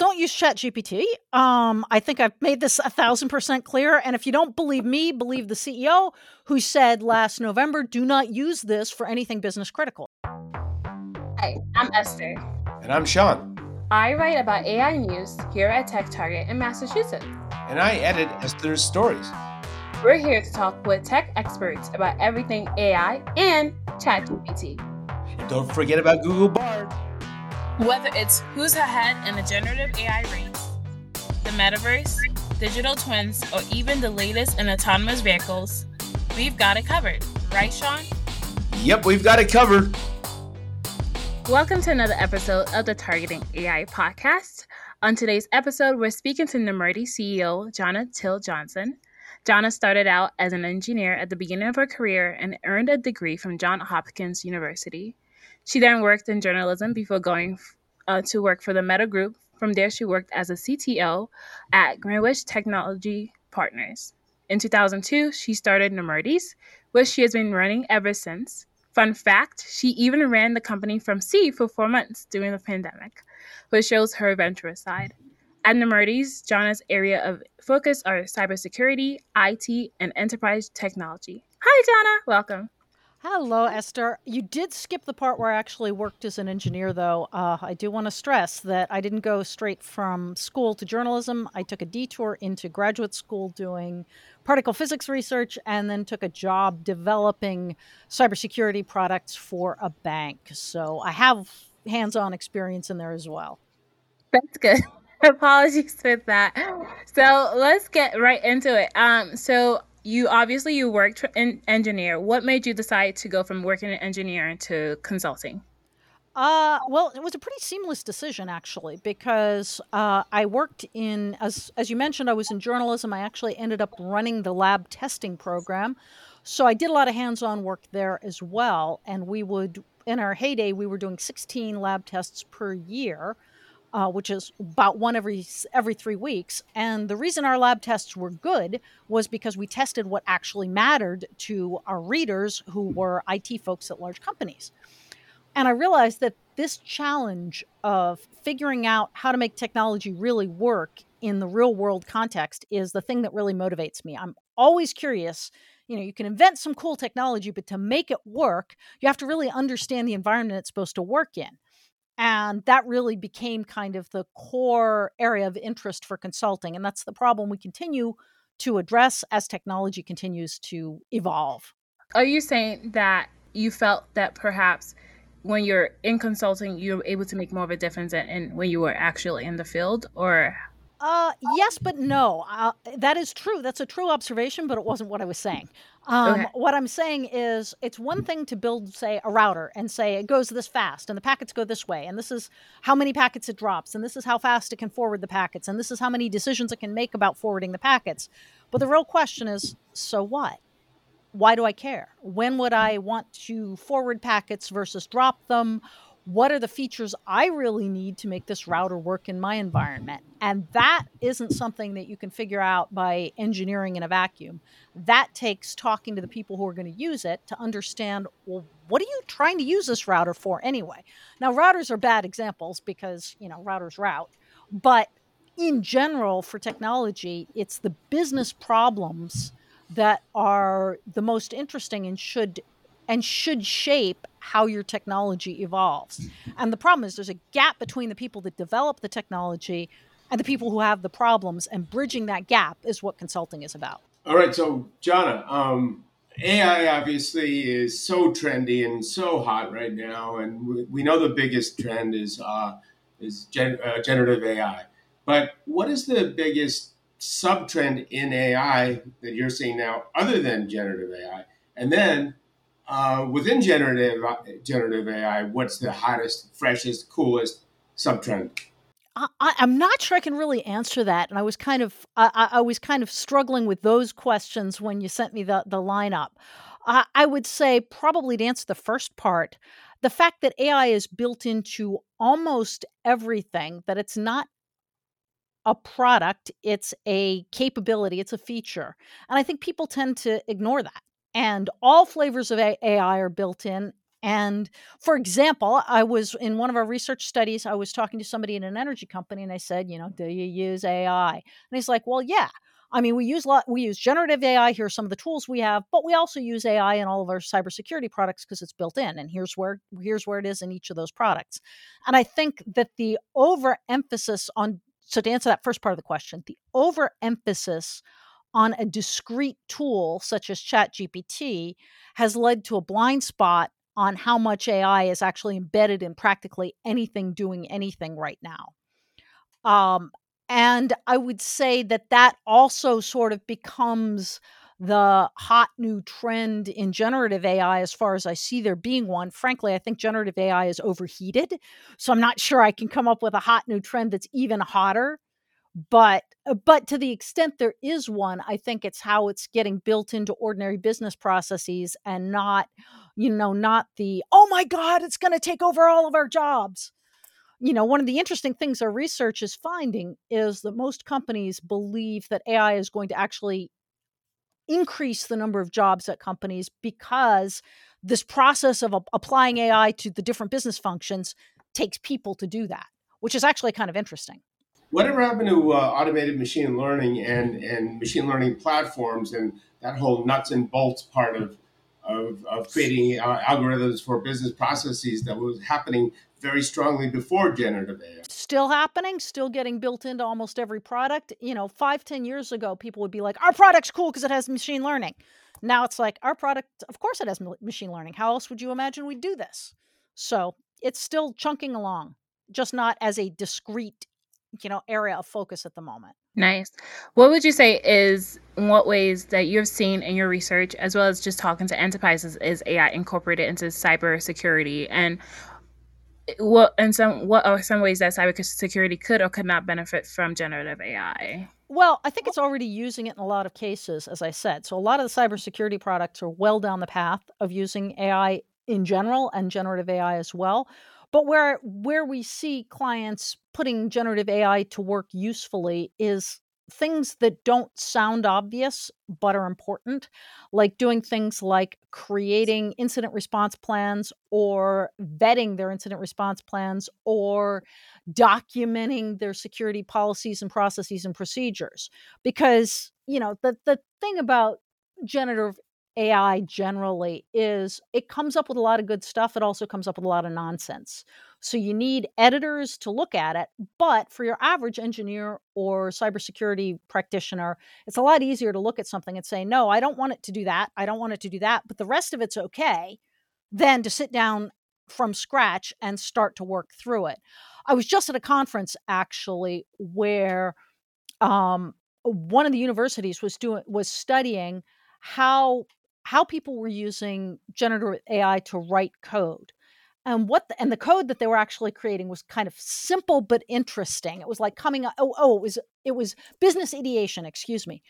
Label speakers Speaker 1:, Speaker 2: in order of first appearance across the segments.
Speaker 1: don't use ChatGPT. Um, I think I've made this a thousand percent clear. And if you don't believe me, believe the CEO who said last November, do not use this for anything business critical.
Speaker 2: Hi, I'm Esther.
Speaker 3: And I'm Sean.
Speaker 2: I write about AI news here at Tech Target in Massachusetts.
Speaker 3: And I edit Esther's stories.
Speaker 2: We're here to talk with tech experts about everything AI and ChatGPT.
Speaker 3: And don't forget about Google Bard.
Speaker 4: Whether it's who's ahead in the generative AI race, the metaverse, digital twins, or even the latest in autonomous vehicles, we've got it covered. Right, Sean?
Speaker 3: Yep, we've got it covered.
Speaker 2: Welcome to another episode of the Targeting AI podcast. On today's episode, we're speaking to Nemertes CEO Johna Till Johnson. Johna started out as an engineer at the beginning of her career and earned a degree from Johns Hopkins University. She then worked in journalism before going uh, to work for the Meta Group. From there, she worked as a CTO at Greenwich Technology Partners. In 2002, she started Nemertes, which she has been running ever since. Fun fact, she even ran the company from sea for four months during the pandemic, which shows her adventurous side. At Nemertes, Johna's area of focus are cybersecurity, IT, and enterprise technology. Hi, Johna. Welcome.
Speaker 1: Hello, Esther. You did skip the part where I actually worked as an engineer, though. Uh, I do want to stress that I didn't go straight from school to journalism. I took a detour into graduate school doing particle physics research and then took a job developing cybersecurity products for a bank. So I have hands on experience in there as well.
Speaker 2: That's good. Apologies for that. So let's get right into it. Um, so you obviously you worked in engineer. What made you decide to go from working in engineering to consulting?
Speaker 1: Uh, well, it was a pretty seamless decision actually because uh, I worked in as as you mentioned, I was in journalism. I actually ended up running the lab testing program, so I did a lot of hands-on work there as well. And we would, in our heyday, we were doing 16 lab tests per year uh, which is about one every every three weeks. And the reason our lab tests were good was because we tested what actually mattered to our readers, who were IT folks at large companies. And I realized that this challenge of figuring out how to make technology really work in the real world context is the thing that really motivates me. I'm always curious. You know, you can invent some cool technology, but to make it work, you have to really understand the environment it's supposed to work in. And that really became kind of the core area of interest for consulting. And that's the problem we continue to address as technology continues to evolve.
Speaker 2: Are you saying that you felt that perhaps when you're in consulting, you're able to make more of a difference than when you were actually in the field? Or
Speaker 1: uh, yes, but no. Uh, that is true. That's a true observation, but it wasn't what I was saying. Um, okay. What I'm saying is, it's one thing to build, say, a router and say it goes this fast, and the packets go this way, and this is how many packets it drops, and this is how fast it can forward the packets, and this is how many decisions it can make about forwarding the packets. But the real question is, so what? Why do I care? When would I want to forward packets versus drop them? What are the features I really need to make this router work in my environment? And that isn't something that you can figure out by engineering in a vacuum. That takes talking to the people who are going to use it to understand, well, what are you trying to use this router for anyway? Now, routers are bad examples because, you know, routers route. But in general, for technology, it's the business problems that are the most interesting and should and should shape how your technology evolves. And the problem is there's a gap between the people that develop the technology and the people who have the problems, and bridging that gap is what consulting is about.
Speaker 3: All right, so Johna, um, AI obviously is so trendy and so hot right now, and we, we know the biggest trend is uh, is gen, uh, generative AI. But what is the biggest sub trend in AI that you're seeing now, other than generative AI? And then uh, within generative uh, generative AI, what's the hottest, freshest, coolest subtrend?
Speaker 1: I, am not sure I can really answer that, and I was kind of I, I, was kind of struggling with those questions when you sent me the the lineup. I, I would say probably to answer the first part, the fact that AI is built into almost everything, that it's not a product, it's a capability, it's a feature, and I think people tend to ignore that and all flavors of AI are built in And for example, I was in one of our research studies, I was talking to somebody in an energy company and I said, you know, do you use AI? And he's like, well, yeah. I mean, we use lot, we use generative AI. Here are some of the tools we have, but we also use AI in all of our cybersecurity products because it's built in. And here's where here's where it is in each of those products. And I think that the overemphasis on so to answer that first part of the question, the overemphasis on a discrete tool such as ChatGPT has led to a blind spot on how much AI is actually embedded in practically anything doing anything right now. Um, and I would say that that also sort of becomes the hot new trend in generative AI as far as I see there being one. Frankly, I think generative AI is overheated. So I'm not sure I can come up with a hot new trend that's even hotter but uh, but to the extent there is one i think it's how it's getting built into ordinary business processes and not you know not the oh my god it's going to take over all of our jobs. You know one of the interesting things our research is finding is that most companies believe that ai is going to actually increase the number of jobs at companies because this process of applying ai to the different business functions takes people to do that which is actually kind of interesting
Speaker 3: Whatever happened to uh, automated machine learning and, and machine learning platforms and that whole nuts and bolts part of, of, of creating uh, algorithms for business processes that was happening very strongly before generative AI?
Speaker 1: Still happening, still getting built into almost every product. You know, five, ten years ago, people would be like, our product's cool because it has machine learning. Now it's like, our product, of course it has machine learning. How else would you imagine we'd do this? So it's still chunking along, just not as a discrete you know area of focus at the moment
Speaker 2: nice what would you say is in what ways that you've seen in your research as well as just talking to enterprises is ai incorporated into cybersecurity and eh, what and some what are some ways that cybersecurity could or could not benefit from generative ai
Speaker 1: well, I think it's already using it in a lot of cases, as I said. So, a lot of the cybersecurity products are well down the path of using AI in general and generative AI as well. But where where we see clients putting generative AI to work usefully is things that don't sound obvious but are important, like doing things like creating incident response plans or vetting their incident response plans or documenting their security policies and processes and procedures. Because, you know, the, the thing about generative AI generally is it comes up with a lot of good stuff. It also comes up with a lot of nonsense. So you need editors to look at it. But for your average engineer or cybersecurity practitioner, it's a lot easier to look at something and say, no, I don't want it to do that. I don't want it to do that. But the rest of it's okay than to sit down from scratch and start to work through it. I was just at a conference actually where um, one of the universities was doing was studying how how people were using generative AI to write code. And what the, and the code that they were actually creating was kind of simple but interesting. It was like coming up, oh oh it was it was business ideation, excuse me.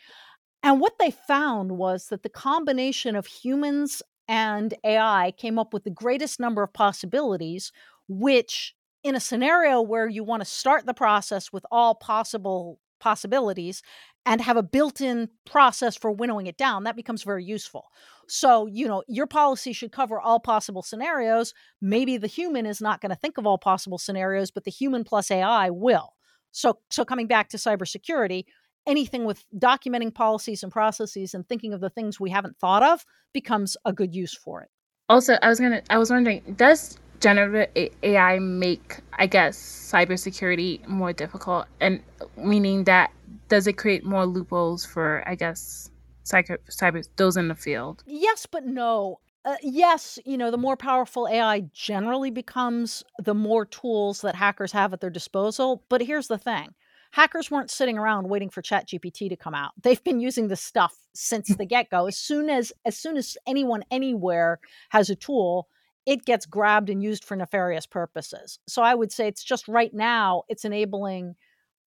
Speaker 1: And what they found was that the combination of humans and AI came up with the greatest number of possibilities, which in a scenario where you want to start the process with all possible possibilities and have a built-in process for winnowing it down that becomes very useful. So you know your policy should cover all possible scenarios. Maybe the human is not going to think of all possible scenarios but the human plus ai will. So so coming back to cybersecurity anything with documenting policies and processes and thinking of the things we haven't thought of becomes a good use for it.
Speaker 2: Also i was gonna i was wondering does generative AI make, I guess, cybersecurity more difficult? And meaning that does it create more loopholes for, I guess, cyber, cyber those in the field?
Speaker 1: Yes, but no. Uh, yes, you know, the more powerful AI generally becomes, the more tools that hackers have at their disposal. But here's the thing hackers weren't sitting around waiting for ChatGPT to come out. They've been using this stuff since the get-go. As soon as as soon as anyone anywhere has a tool, it gets grabbed and used for nefarious purposes. So I would say it's just right now it's enabling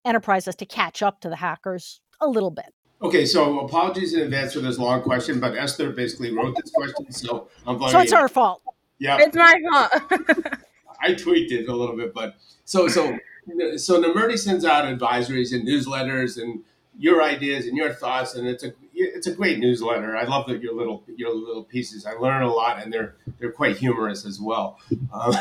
Speaker 1: enterprises to catch up to the hackers a little bit.
Speaker 3: Okay, so apologies in advance for this long question, but Esther basically wrote this question, so I'm
Speaker 1: So it's her fault.
Speaker 3: Yeah,
Speaker 2: it's my fault.
Speaker 3: I tweaked it a little bit, but so so so Nemertes sends out advisories and newsletters and your ideas and your thoughts, and it's a it's a great newsletter. I love the, your little your little pieces. I learn a lot, and they're they're quite humorous as well. Um,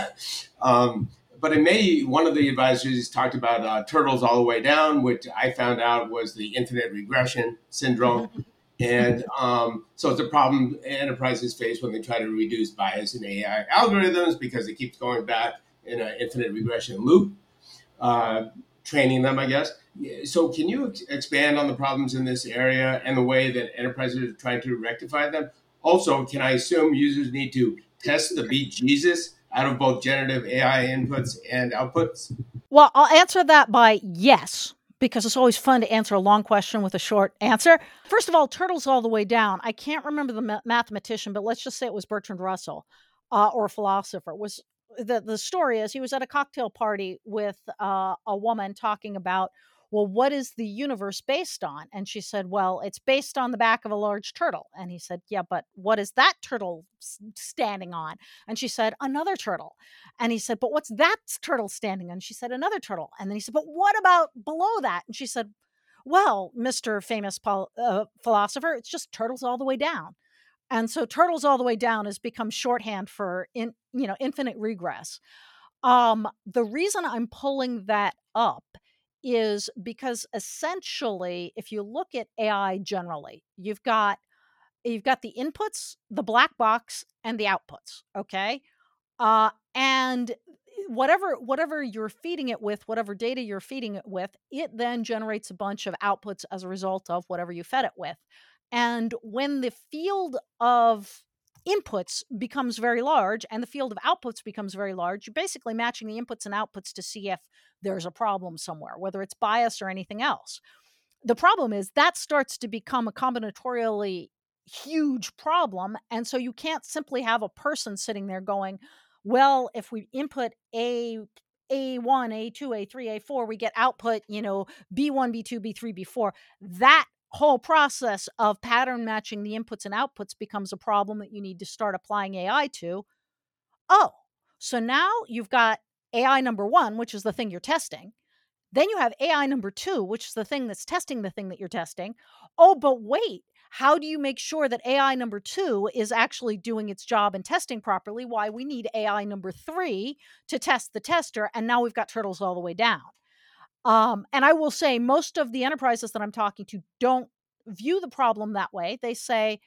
Speaker 3: um, but in May, one of the advisors talked about uh, turtles all the way down, which I found out was the infinite regression syndrome. And um, so it's a problem enterprises face when they try to reduce bias in AI algorithms because it keeps going back in an infinite regression loop, uh, training them, I guess. So, can you ex- expand on the problems in this area and the way that enterprises are trying to rectify them? Also, can I assume users need to test the beat Jesus out of both generative AI inputs and outputs?
Speaker 1: Well, I'll answer that by yes because it's always fun to answer a long question with a short answer. First of all, turtles all the way down. I can't remember the ma- mathematician, but let's just say it was Bertrand Russell uh, or a philosopher. Was the the story is he was at a cocktail party with uh, a woman talking about well, what is the universe based on? And she said, well, it's based on the back of a large turtle. And he said, yeah, but what is that turtle standing on? And she said, another turtle. And he said, but what's that turtle standing on? And she said, another turtle. And then he said, but what about below that? And she said, well, Mr. Famous pol- uh, philosopher, it's just turtles all the way down. And so turtles all the way down has become shorthand for in, you know, infinite regress. Um, the reason I'm pulling that up is because essentially if you look at AI generally, you've got you've got the inputs, the black box and the outputs, okay? Uh and eh, whatever whatever you're feeding it with, whatever data you're feeding it with, it then generates a bunch of outputs as a result of whatever you fed it with. And when the field of inputs becomes very large and the field of outputs becomes very large, you're basically matching the inputs and outputs to see if there's a problem somewhere, whether it's bias or anything else. The problem is that starts to become a combinatorially huge problem. And so you can't simply have a person sitting there going, well, if we input A a1, A2, A3, A4, we get output, you know, B1, B2, B3, B4. That whole process of pattern matching the inputs and outputs becomes a problem that you need to start applying AI to. Oh, so now you've got AI number one, which is the thing you're testing. Then you have AI number two, which is the thing that's testing the thing that you're testing. Oh, but wait, how do you make sure that AI number two is actually doing its job and testing properly? Why we need AI number three to test the tester. And now we've got turtles all the way down. Um, and I will say, most of the enterprises that I'm talking to don't view the problem that way. They say,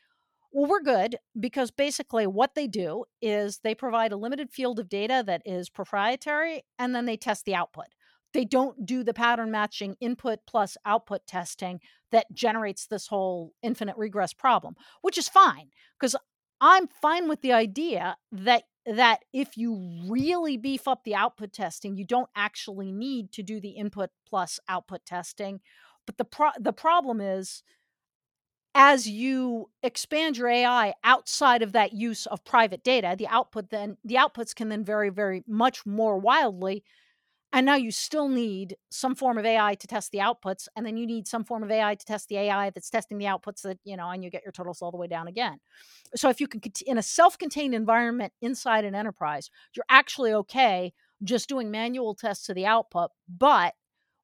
Speaker 1: well, we're good because basically what they do is they provide a limited field of data that is proprietary and then they test the output. They don't do the pattern matching input plus output testing that generates this whole infinite regress problem, which is fine because I'm fine with the idea that that if you really beef up the output testing, you don't actually need to do the input plus output testing. But the pro- the problem is as you expand your AI outside of that use of private data, the output then the outputs can then vary very much more wildly and now you still need some form of AI to test the outputs, and then you need some form of AI to test the AI that's testing the outputs that, you know, and you get your turtles all the way down again. So if you can, in a self contained environment inside an enterprise, you're actually okay just doing manual tests of the output. But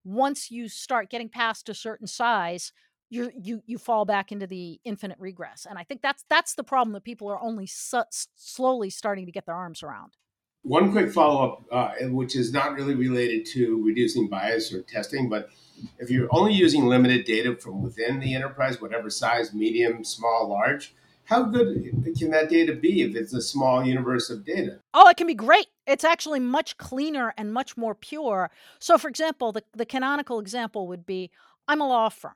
Speaker 1: once you start getting past a certain size, you you you fall back into the infinite regress and i think that's that's the problem that people are only su- slowly starting to get their arms around
Speaker 3: one quick follow up, uh, which is not really related to reducing bias or testing, but if you're only using limited data from within the enterprise, whatever size, medium, small, large, how good can that data be if it's a small universe of data?
Speaker 1: Oh, it can be great. It's actually much cleaner and much more pure. So, for example, the, the canonical example would be I'm a law firm.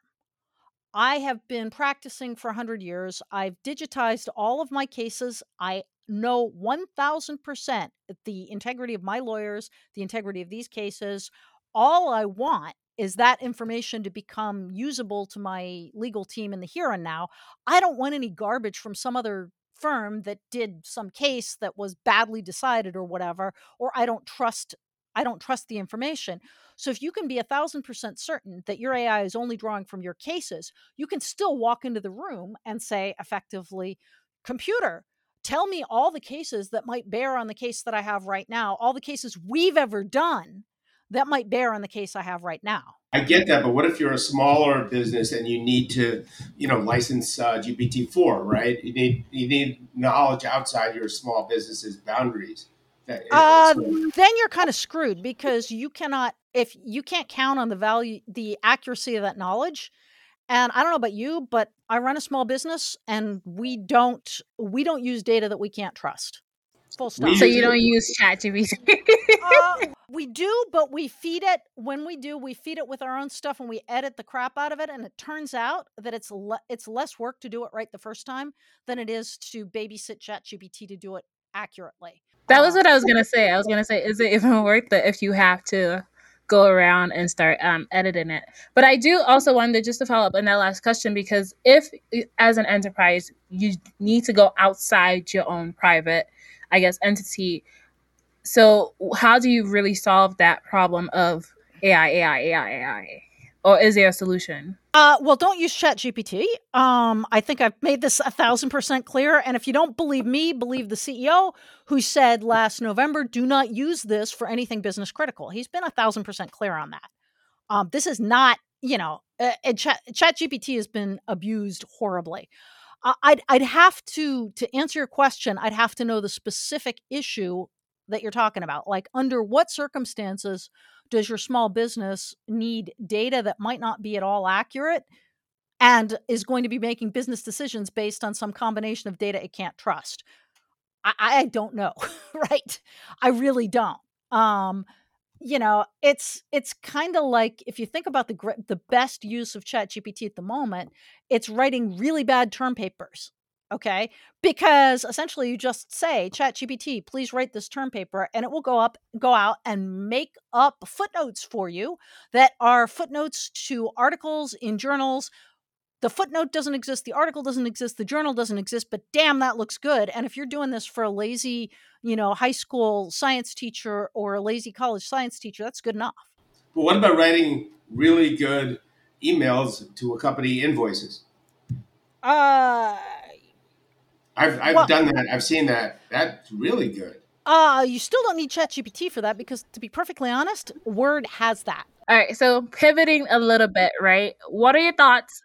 Speaker 1: I have been practicing for 100 years. I've digitized all of my cases. I know 1000% the integrity of my lawyers, the integrity of these cases. All I want is that information to become usable to my legal team in the here and now. I don't want any garbage from some other firm that did some case that was badly decided or whatever, or I don't trust I don't trust the information. So if you can be a thousand percent certain that your AI is only drawing from your cases, you can still walk into the room and say effectively, computer, tell me all the cases that might bear on the case that I have right now, all the cases we've ever done that might bear on the case I have right now.
Speaker 3: I get that, but what if you're a smaller business and you need to, you know, license uh, GPT four, right? You need you need knowledge outside your small business's boundaries.
Speaker 1: That, uh, then you're kind of screwed because you cannot if you can't count on the value the accuracy of that knowledge and i don't know about you but i run a small business and we don't we don't use data that we can't trust
Speaker 2: full stop so you don't use chat gpt
Speaker 1: uh, we do but we feed it when we do we feed it with our own stuff and we edit the crap out of it and it turns out that it's le- it's less work to do it right the first time than it is to babysit chat gpt to do it accurately
Speaker 2: that was what I was gonna say. I was gonna say, is it even worth it if you have to go around and start um, editing it? But I do also wonder, just to follow up on that last question, because if, as an enterprise, you need to go outside your own private, I guess, entity. So how do you really solve that problem of AI, AI, AI, AI? Or is there a solution?
Speaker 1: Uh, well, don't use ChatGPT. Um, I think I've made this a thousand percent clear. And if you don't believe me, believe the CEO who said last November, do not use this for anything business critical. He's been a thousand percent clear on that. Um, this is not, you know, uh, Chat, Chat has been abused horribly. Uh, I'd I'd have to to answer your question. I'd have to know the specific issue that you're talking about. Like under what circumstances does your small business need data that might not be at all accurate and is going to be making business decisions based on some combination of data it can't trust? I, I don't know, right? I really don't. Um, you know, it's it's kind of like if you think about the the best use of Chat GPT at the moment, it's writing really bad term papers okay? Because essentially you just say chat gpt please write this term paper and it will go up go out and make up footnotes for you that are footnotes to articles in journals. The footnote doesn't exist the article doesn't exist the journal doesn't exist but damn that looks good. And if you're doing this for a lazy you know high school science teacher or a lazy college science teacher that's good enough.
Speaker 3: But what about writing really good emails to accompany invoices?
Speaker 1: Uh
Speaker 3: I've I've well, done that. I've seen that. That's really good.
Speaker 1: Uh, you still don't need ChatGPT for that because, to be perfectly honest, Word has that.
Speaker 2: All right. So pivoting a little bit, right? What are your thoughts,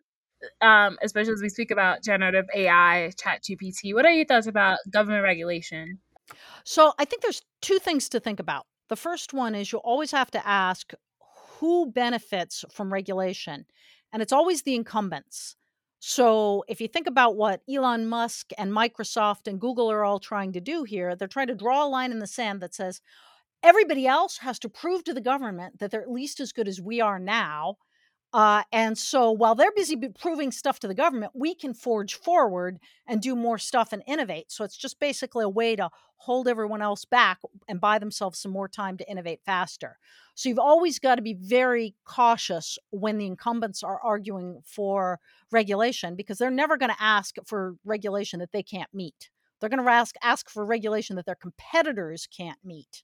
Speaker 2: um, especially as we speak about generative AI, ChatGPT? What are your thoughts about government regulation?
Speaker 1: So I think there's two things to think about. The first one is you always have to ask who benefits from regulation, and it's always the incumbents. So, if you think about what Elon Musk and Microsoft and Google are all trying to do here, they're trying to draw a line in the sand that says everybody else has to prove to the government that they're at least as good as we are now uh, and so while they're busy proving stuff to the government, we can forge forward and do more stuff and innovate. So it's just basically a way to hold everyone else back and buy themselves some more time to innovate faster. So you've always got to be very cautious when the incumbents are arguing for regulation because they're never going to ask for regulation that they can't meet. They're going to ask ask for regulation that their competitors can't meet.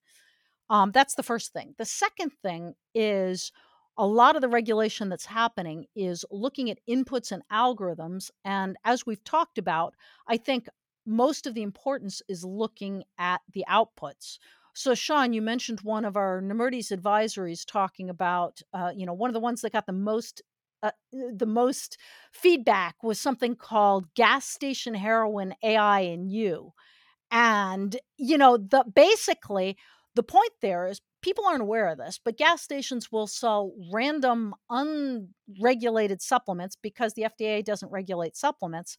Speaker 1: Um, that's the first thing. The second thing is a lot of the regulation that's happening is looking at inputs and algorithms. And as we've talked about, I think most of the importance is looking at the outputs. So, Sean, you mentioned one of our Nemertes advisories talking about, uh, you know, one of the ones that got the most uh, the most feedback was something called gas station heroin AI and you. And, you know, the basically the point there is people aren't aware of this, but gas stations will sell random unregulated supplements because the FDA doesn't regulate supplements.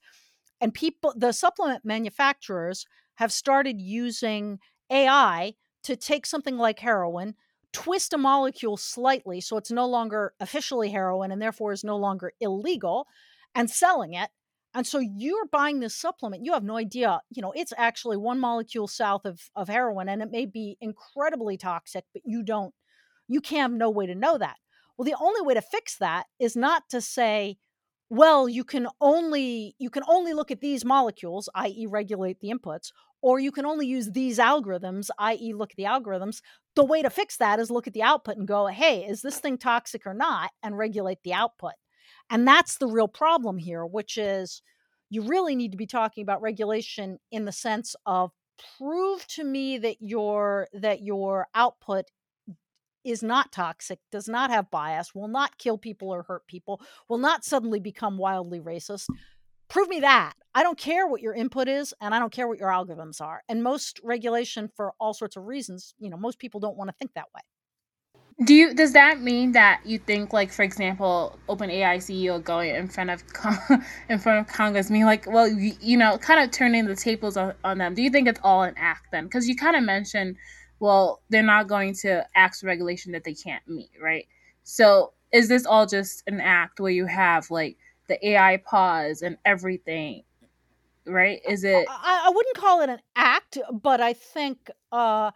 Speaker 1: And people, the supplement manufacturers have started using AI to take something like heroin, twist a molecule slightly so it's no longer officially heroin and therefore is no longer illegal, and selling it and so you're buying this supplement, you have no idea, you know, it's actually one molecule south of, of heroin and it may be incredibly toxic, but you don't, you can't have no way to know that. Well, the only way to fix that is not to say, well, you can only you can only look at these molecules, i.e., regulate the inputs, or you can only use these algorithms, i.e., look at the algorithms. The way to fix that is look at the output and go, hey, is this thing toxic or not, and regulate the output. And that's the real problem here, which is you really need to be talking about regulation in the sense of prove to me that your that your output is not toxic, does not have bias, will not kill people or hurt people, will not suddenly become wildly racist. Prove me that. I don't care what your input is and I don't care what your algorithms are. And most regulation for all sorts of reasons, you know, most people don't want to think that way.
Speaker 2: Do you does that mean that you think like for example OpenAI CEO going in front of in front of Congress mean like well you, you know kind of turning the tables on, on them? Do you think it's all an act then? Because you kind of mentioned well they're not going to ask regulation that they can't meet right? So is this all just an act where you have like the AI pause and everything right? Is it
Speaker 1: I, I wouldn't call it an act but I think uh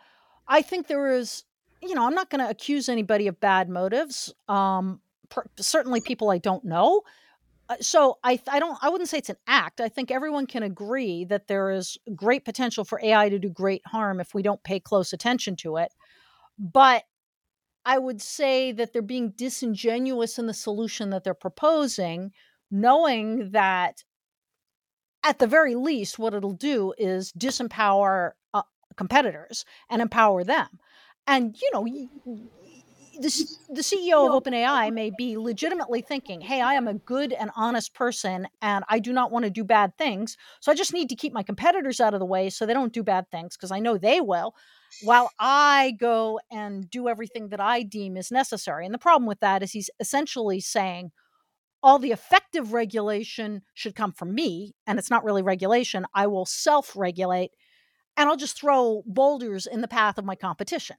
Speaker 1: I think there is you know, I'm not going to accuse anybody of bad motives. Um, per, certainly people I don't know. Uh, so I, I don't, I wouldn't say it's an act. I think everyone can agree that there is great potential for AI to do great harm if we don't pay close attention to it. But I would say that they're being disingenuous in the solution that they're proposing, knowing that at the very least, what it'll do is disempower uh, competitors and empower them and you know the, the CEO of OpenAI um may be legitimately thinking, hey, I am a good and honest person and I do not want to do bad things. So I just need to keep my competitors out of the way so they don't do bad things because I know they will, while I go and do everything that I deem is necessary. And the problem with that is he's essentially saying, all the effective regulation should come from me, and it's not really regulation. I will self regulate and I'll just throw boulders in the path of my competition.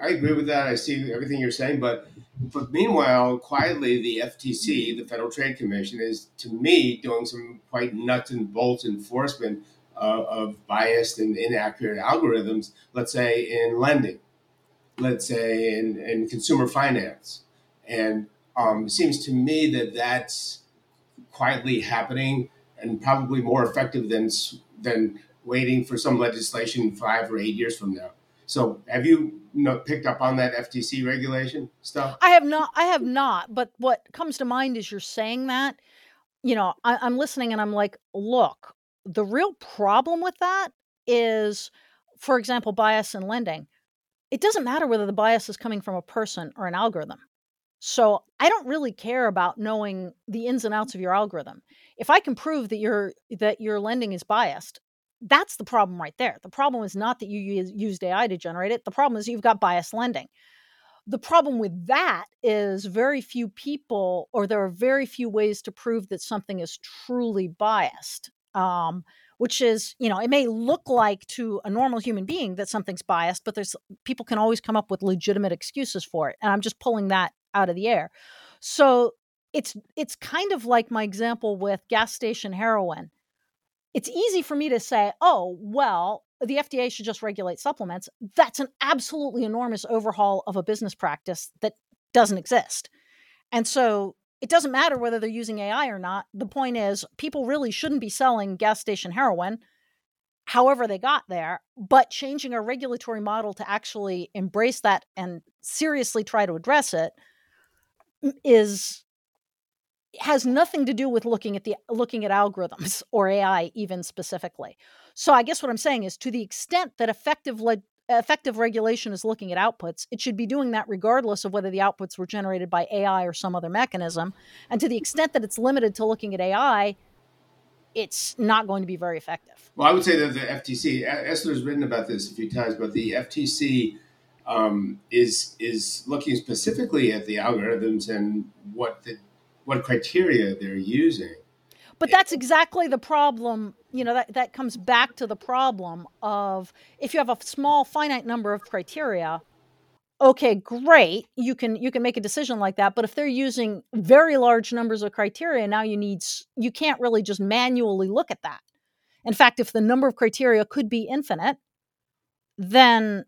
Speaker 3: I agree with that. I see everything you're saying, but but meanwhile, quietly, the FTC, the Federal Trade Commission, is to me doing some quite nuts and bolts enforcement uh, of biased and inaccurate algorithms. Let's say in lending, let's say in, in consumer finance, and um, it seems to me that that's quietly happening and probably more effective than than waiting for some legislation five or eight years from now. So, have you know, picked up on that FTC regulation stuff?
Speaker 1: I have not. I have not. But what comes to mind is you're saying that. You know, I, I'm listening and I'm like, look, the real problem with that is, for example, bias in lending. It doesn't matter whether the bias is coming from a person or an algorithm. So I don't really care about knowing the ins and outs of your algorithm. If I can prove that your that your lending is biased, that's the problem right there. The problem is not that you used AI to generate it. The problem is you've got biased lending. The problem with that is very few people, or there are very few ways to prove that something is truly biased. Um, which is, you know, it may look like to a normal human being that something's biased, but there's people can always come up with legitimate excuses for it. And I'm just pulling that out of the air. So it's it's kind of like my example with gas station heroin it's easy for me to say, oh, well, the FDA should just regulate supplements. That's an absolutely enormous overhaul of a business practice that doesn't exist. And so it doesn't matter whether they're using AI or not. The point is, people really shouldn't be selling gas station heroin, however they got there, but changing our regulatory model to actually embrace that and seriously try to address it mm, is has nothing to do with looking at the looking at algorithms or AI even specifically. So I guess what I'm saying is to the extent that effective le- effective regulation is looking at outputs, it should be doing that regardless of whether the outputs were generated by AI or some other mechanism. And to the extent that it's limited to looking at AI, it's not going to be very effective.
Speaker 3: Well, I would say that the FTC, Esther's written about this a few times, but the FTC um, is is looking specifically at the algorithms and what the what criteria they're using.
Speaker 1: But that's exactly the problem. You know, that, that comes back to the problem of if you have a small finite number of criteria, okay, great, you can you can make a decision like that. But if they're using very large numbers of criteria, now you need you can't really just manually look at that. In fact, if the number of criteria could be infinite, then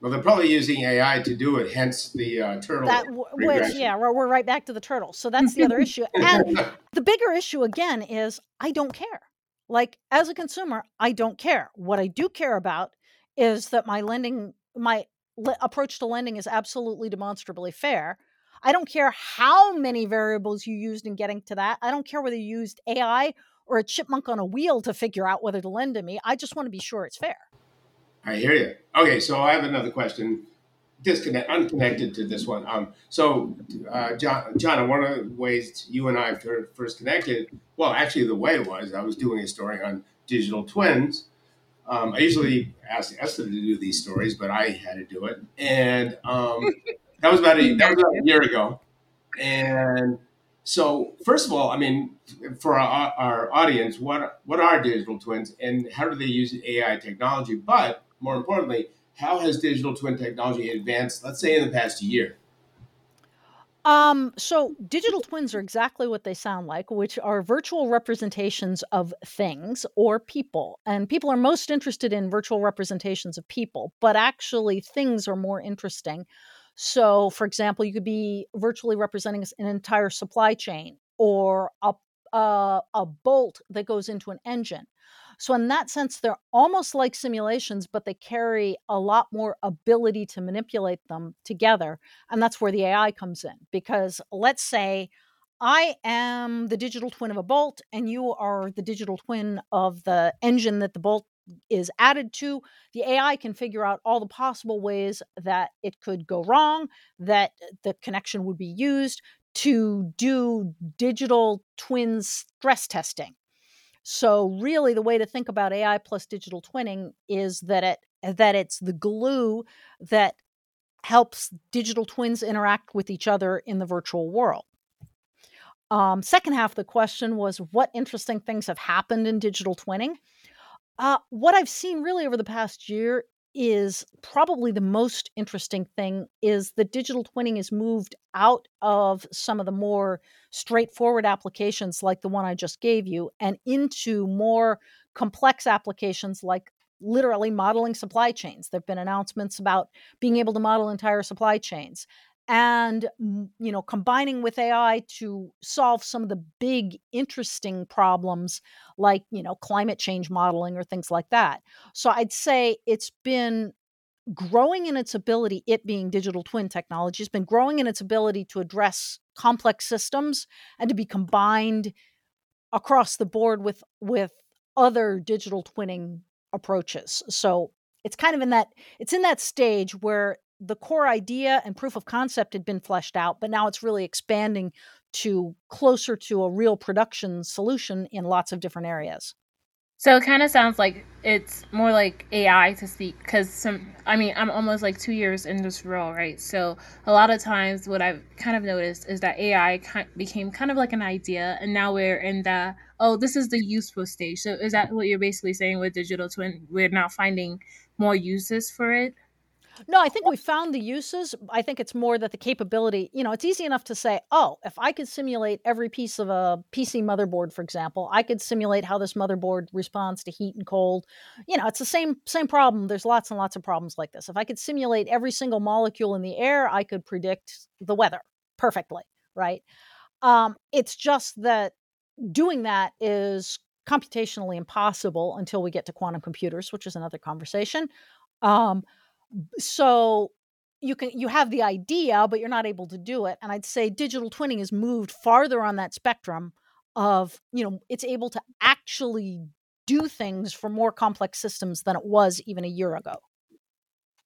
Speaker 3: well, they're probably using AI to do it, hence the uh, turtle. That, which,
Speaker 1: yeah, we're, we're right back to the turtle. So that's the other issue. And the bigger issue, again, is I don't care. Like, as a consumer, I don't care. What I do care about is that my lending, my le- approach to lending is absolutely demonstrably fair. I don't care how many variables you used in getting to that. I don't care whether you used AI or a chipmunk on a wheel to figure out whether to lend to me. I just want to be sure it's fair.
Speaker 3: I hear you. Okay, so I have another question. disconnect, unconnected to this one. Um, so, uh, John, John, one of the ways you and I first connected, well, actually, the way it was, I was doing a story on digital twins. Um, I usually ask Esther to do these stories, but I had to do it, and um, that was about a that was about a year ago. And so, first of all, I mean, for our, our audience, what what are digital twins, and how do they use AI technology? But more importantly, how has digital twin technology advanced, let's say, in the past year?
Speaker 1: Um, so digital twins are exactly what they sound like, which are virtual representations of things or people. And people are most interested in virtual representations of people, but actually things are more interesting. So, for example, you could be virtually representing an entire supply chain or a, uh, a bolt that goes into an engine. So, in that sense, they're almost like simulations, but they carry a lot more ability to manipulate them together. And that's where the AI comes in. Because let's say I am the digital twin of a bolt, and you are the digital twin of the engine that the bolt is added to, the AI can figure out all the possible ways that it could go wrong, that the connection would be used to do digital twin stress testing. So really the way to think about AI plus digital twinning is that it that it's the glue that helps digital twins interact with each other in the virtual world. Um, second half of the question was what interesting things have happened in digital twinning? Uh, what I've seen really over the past year is probably the most interesting thing is that digital twinning has moved out of some of the more straightforward applications like the one I just gave you and into more complex applications like literally modeling supply chains. There've been announcements about being able to model entire supply chains and mm, you know combining with ai to solve some of the big interesting problems like you know climate change modeling or things like that. So i'd say it's been growing in its ability it being digital twin technology has been growing in its ability to address complex systems and to be combined across the board with with other digital twinning approaches. So it's kind of in that it's in that stage where the core idea and proof of concept had been fleshed out, but now it's really expanding to closer to a real production solution in lots of different areas.
Speaker 2: So it kind of sounds like it's more like AI to speak because some, I mean, I'm almost like two years in this role, right? So a lot of times what I've kind of noticed is that AI became kind of like an idea and now we're in the, oh, this is the useful stage. So is that what you're basically saying with digital twin? We're now finding more uses for it?
Speaker 1: No, I think we found the uses. I think it's more that the capability, you know, it's easy enough to say, oh, if I could simulate every piece of a PC motherboard, for example, I could simulate how this motherboard responds to heat and cold. You know, it's the same same problem. There's lots and lots of problems like this. If I could simulate every single molecule in the air, I could predict the weather perfectly, right? Um, it's just that doing that is computationally impossible until we get to quantum computers, which is another conversation. Um, so you can you have the idea but you're not able to do it and i'd say digital twinning has moved farther on that spectrum of you know it's able to actually do things for more complex systems than it was even a year ago.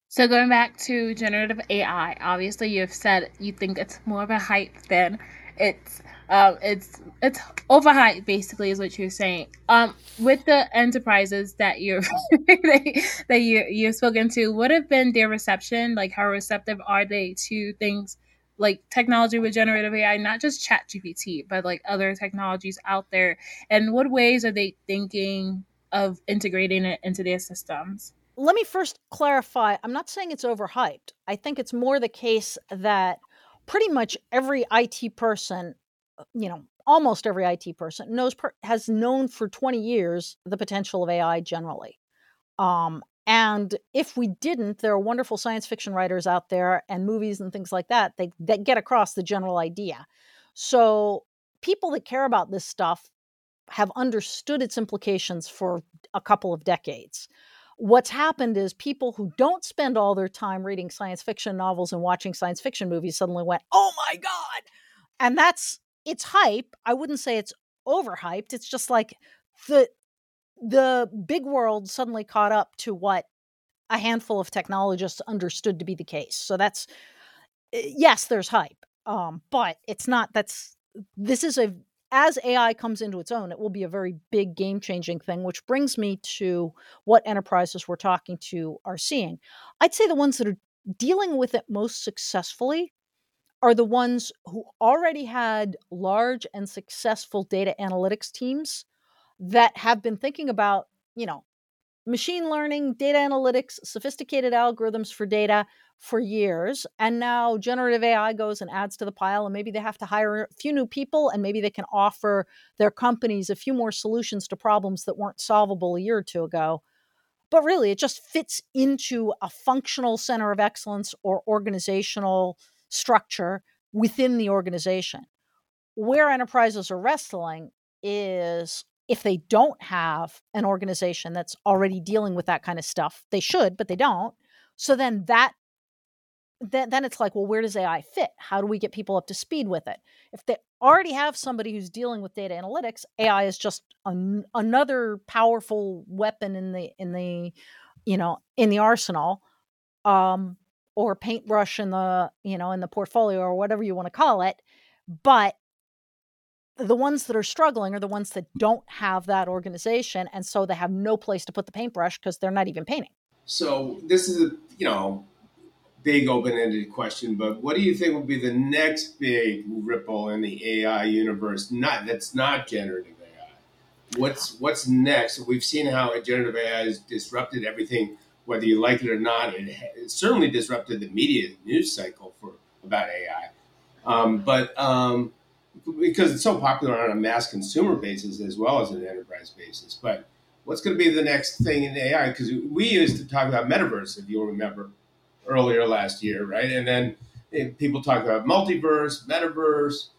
Speaker 2: So going back to generative ai obviously you've said you think it's more of a hype than it's um, it's it's overhyped basically is what you're saying. Um, with the enterprises that you're that you you've spoken to, what have been their reception? Like how receptive are they to things like technology with generative AI, not just Chat GPT, but like other technologies out there? And what ways are they thinking of integrating it into their systems?
Speaker 1: Let me first clarify. I'm not saying it's overhyped. I think it's more the case that pretty much every IT person you know, almost every IT person knows has known for 20 years the potential of AI generally. Um, and if we didn't, there are wonderful science fiction writers out there and movies and things like that they, that get across the general idea. So people that care about this stuff have understood its implications for a couple of decades. What's happened is people who don't spend all their time reading science fiction novels and watching science fiction movies suddenly went, "Oh my god." And that's it's hype. I wouldn't say it's overhyped. It's just like the the big world suddenly caught up to what a handful of technologists understood to be the case. So that's eh, yes, there's hype, um, but it's not. That's this is a as AI comes into its own, it will be a very big game changing thing, which brings me to what enterprises we're talking to are seeing. I'd say the ones that are dealing with it most successfully are the ones who already had large and successful data analytics teams that have been thinking about, you know, machine learning, data analytics, sophisticated algorithms for data for years. And now generative AI goes and adds to the pile, and maybe they have to hire a few new people, and maybe they can offer their companies a few more solutions to problems that weren't solvable a year or two ago. But really, it just fits into a functional center of excellence or organizational structure within the organization. Where enterprises are wrestling is if they don't have an organization that's already dealing with that kind of stuff, they should, but they don't. So then that then, then it's like, well, where does AI fit? How do we get people up to speed with it? If they already have somebody who's dealing with data analytics, AI is just an, another powerful weapon in the in the you know in the arsenal, um, or paintbrush in the you know in the portfolio or whatever you want to call it. But the ones that are struggling are the ones that don't have that organization and so they have no place to put the paintbrush because they're not even painting
Speaker 3: so this is a you know big open-ended question but what do you think will be the next big ripple in the ai universe not that's not generative ai what's what's next we've seen how generative ai has disrupted everything whether you like it or not it, it certainly disrupted the media news cycle for about ai um, but um, because it's so popular on a mass consumer basis as well as an enterprise basis. But what's going to be the next thing in AI? Because we used to talk about metaverse, if you'll remember, earlier last year, right? And then eh, people talk about multiverse, metaverse.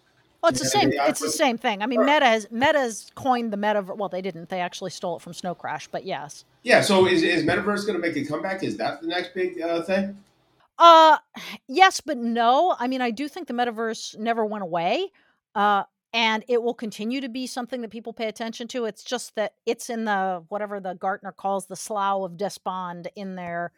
Speaker 1: Well, it's the same. It's the same thing. I mean, Meta has Meta's coined the metaverse. Well, they didn't. They actually stole it from Snow Crash. But yes.
Speaker 3: Yeah. So is, is metaverse going to make a comeback? Is that the next big uh, thing?
Speaker 1: Uh, yes, but no. I mean, I do think the metaverse never went away. Uh, and it will continue to be something that people pay attention to. It's just that it's in the whatever the Gartner calls the slough of despond in their,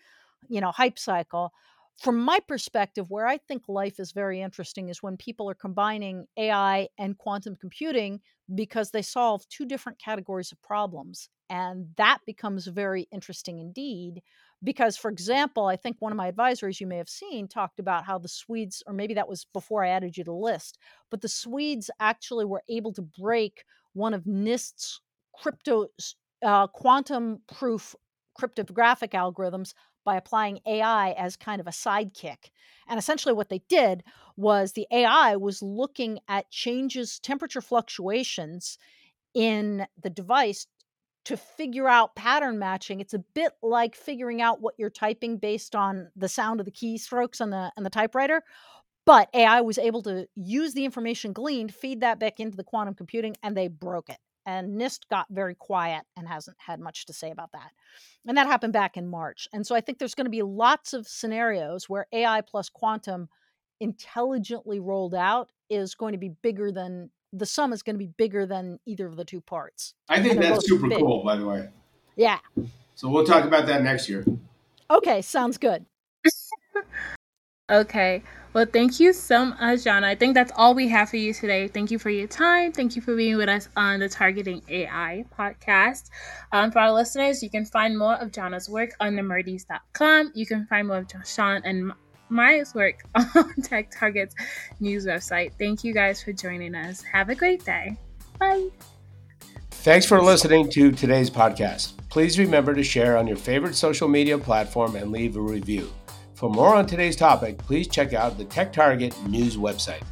Speaker 1: you know, hype cycle. From my perspective, where I think life is very interesting is when people are combining AI and quantum computing because they solve two different categories of problems. And that becomes very interesting indeed because for example i think one of my advisories you may have seen talked about how the swedes or maybe that was before i added you to the list but the swedes actually were able to break one of nist's crypto uh, quantum proof cryptographic algorithms by applying ai as kind of a sidekick. And essentially what they did was the ai was looking at changes temperature fluctuations in the device to figure out pattern matching. It's a bit like figuring out what you're typing based on the sound of the keystrokes on the on the typewriter but ai was able to use the information gleaned feed that back into the quantum computing and they broke it and nist got very quiet and hasn't had much to say about that and that happened back in march and so i think there's going to be lots of scenarios where ai plus quantum intelligently rolled out is going to be bigger than the sum is going to be bigger than either of the two parts.
Speaker 3: I think that's super big. cool, by the way.
Speaker 1: Yeah.
Speaker 3: So we'll talk about that next year.
Speaker 1: Okay, sounds good.
Speaker 2: Okay. Well, thank you so much, Johna. I think that's all we have for you today. Thank you for your time. Thank you for being with us on the Targeting AI podcast. Um, for our listeners, you can find more of Johna's work on nemertes.com. You can find more of Sean and Maya's work on Tech Target's news website. Thank you guys for joining us. Have a great day. Bye.
Speaker 3: Thanks for listening to today's podcast. Please remember to share on your favorite social media platform and leave a review. For more on today's topic, please check out the Tech Target news website.